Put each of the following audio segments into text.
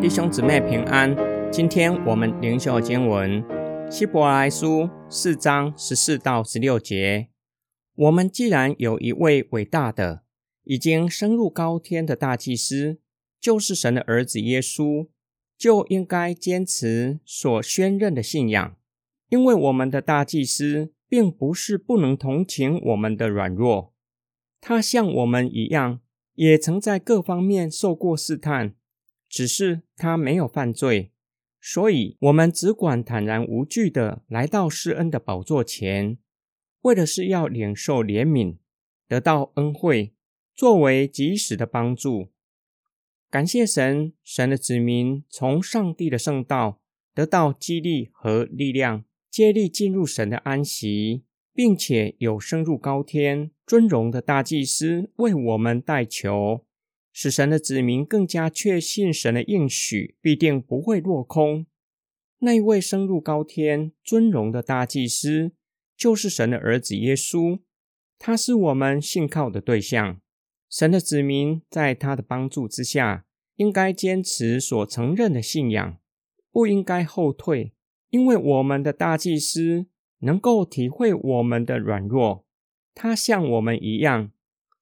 弟兄姊妹平安，今天我们灵修经文希伯来书四章十四到十六节。我们既然有一位伟大的、已经升入高天的大祭司，就是神的儿子耶稣，就应该坚持所宣认的信仰，因为我们的大祭司并不是不能同情我们的软弱，他像我们一样，也曾在各方面受过试探。只是他没有犯罪，所以我们只管坦然无惧的来到施恩的宝座前，为的是要领受怜悯，得到恩惠，作为及时的帮助。感谢神，神的子民从上帝的圣道得到激励和力量，接力进入神的安息，并且有升入高天尊荣的大祭司为我们代求。使神的子民更加确信神的应许必定不会落空。那位升入高天尊荣的大祭司，就是神的儿子耶稣。他是我们信靠的对象。神的子民在他的帮助之下，应该坚持所承认的信仰，不应该后退，因为我们的大祭司能够体会我们的软弱，他像我们一样。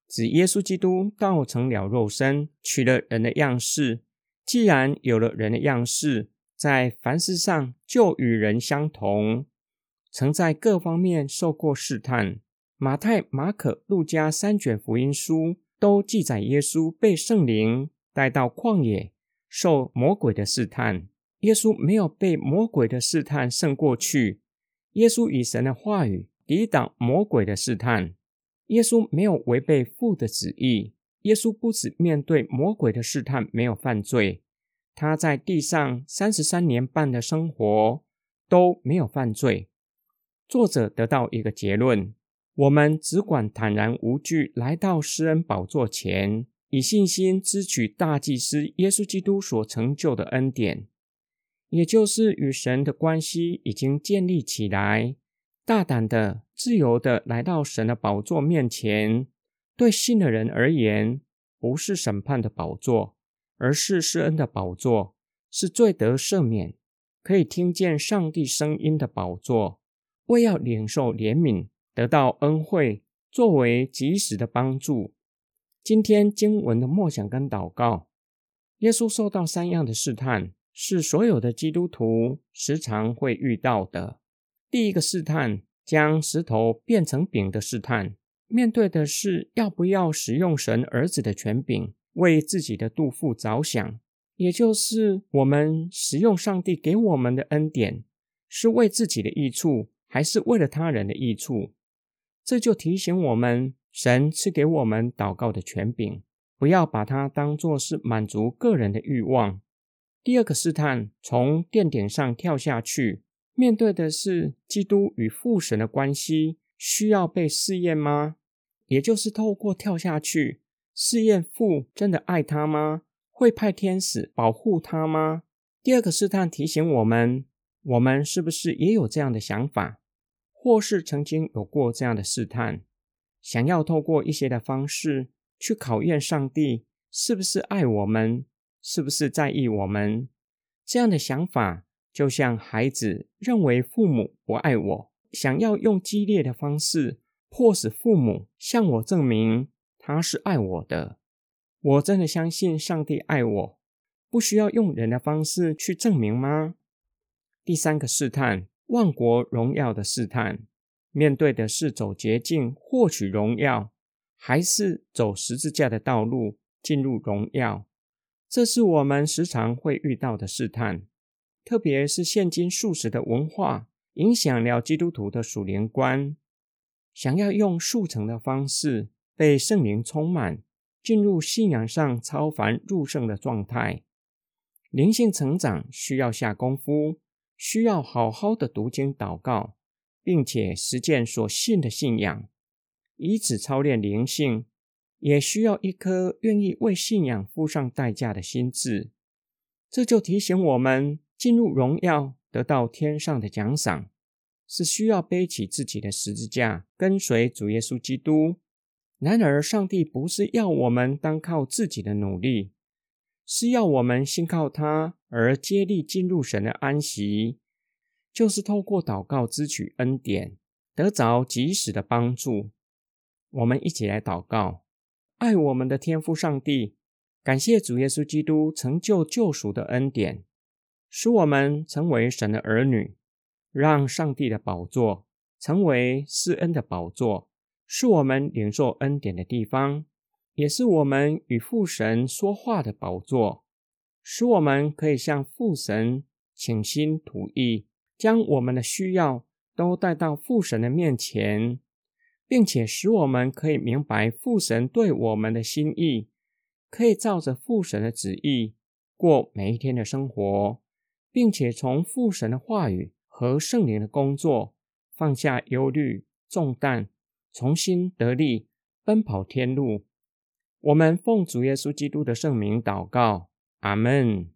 指耶稣基督道成了肉身，取了人的样式。既然有了人的样式，在凡事上就与人相同，曾在各方面受过试探。马太、马可、路加三卷福音书都记载耶稣被圣灵带到旷野，受魔鬼的试探。耶稣没有被魔鬼的试探胜过去。耶稣以神的话语抵挡魔鬼的试探。耶稣没有违背父的旨意。耶稣不止面对魔鬼的试探没有犯罪，他在地上三十三年半的生活都没有犯罪。作者得到一个结论：我们只管坦然无惧来到施恩宝座前，以信心支取大祭司耶稣基督所成就的恩典，也就是与神的关系已经建立起来。大胆的、自由的来到神的宝座面前，对信的人而言，不是审判的宝座，而是施恩的宝座，是罪得赦免、可以听见上帝声音的宝座。为要领受怜悯，得到恩惠，作为及时的帮助。今天经文的默想跟祷告，耶稣受到三样的试探，是所有的基督徒时常会遇到的。第一个试探，将石头变成饼的试探，面对的是要不要使用神儿子的权柄，为自己的肚腹着想，也就是我们使用上帝给我们的恩典，是为自己的益处，还是为了他人的益处？这就提醒我们，神赐给我们祷告的权柄，不要把它当作是满足个人的欲望。第二个试探，从殿顶上跳下去。面对的是基督与父神的关系，需要被试验吗？也就是透过跳下去试验父真的爱他吗？会派天使保护他吗？第二个试探提醒我们：我们是不是也有这样的想法，或是曾经有过这样的试探，想要透过一些的方式去考验上帝是不是爱我们，是不是在意我们？这样的想法。就像孩子认为父母不爱我，想要用激烈的方式迫使父母向我证明他是爱我的。我真的相信上帝爱我，不需要用人的方式去证明吗？第三个试探，万国荣耀的试探，面对的是走捷径获取荣耀，还是走十字架的道路进入荣耀？这是我们时常会遇到的试探。特别是现今素食的文化影响了基督徒的属灵观，想要用速成的方式被圣灵充满，进入信仰上超凡入圣的状态。灵性成长需要下功夫，需要好好的读经祷告，并且实践所信的信仰，以此操练灵性，也需要一颗愿意为信仰付上代价的心智。这就提醒我们。进入荣耀，得到天上的奖赏，是需要背起自己的十字架，跟随主耶稣基督。然而，上帝不是要我们单靠自己的努力，是要我们信靠他而接力进入神的安息，就是透过祷告支取恩典，得着及时的帮助。我们一起来祷告：爱我们的天父上帝，感谢主耶稣基督成就救赎的恩典，使我们成为神的儿女。让上帝的宝座成为施恩的宝座，是我们领受恩典的地方，也是我们与父神说话的宝座，使我们可以向父神倾心吐意，将我们的需要都带到父神的面前，并且使我们可以明白父神对我们的心意，可以照着父神的旨意过每一天的生活，并且从父神的话语。和圣灵的工作，放下忧虑重担，重新得力，奔跑天路。我们奉主耶稣基督的圣名祷告，阿门。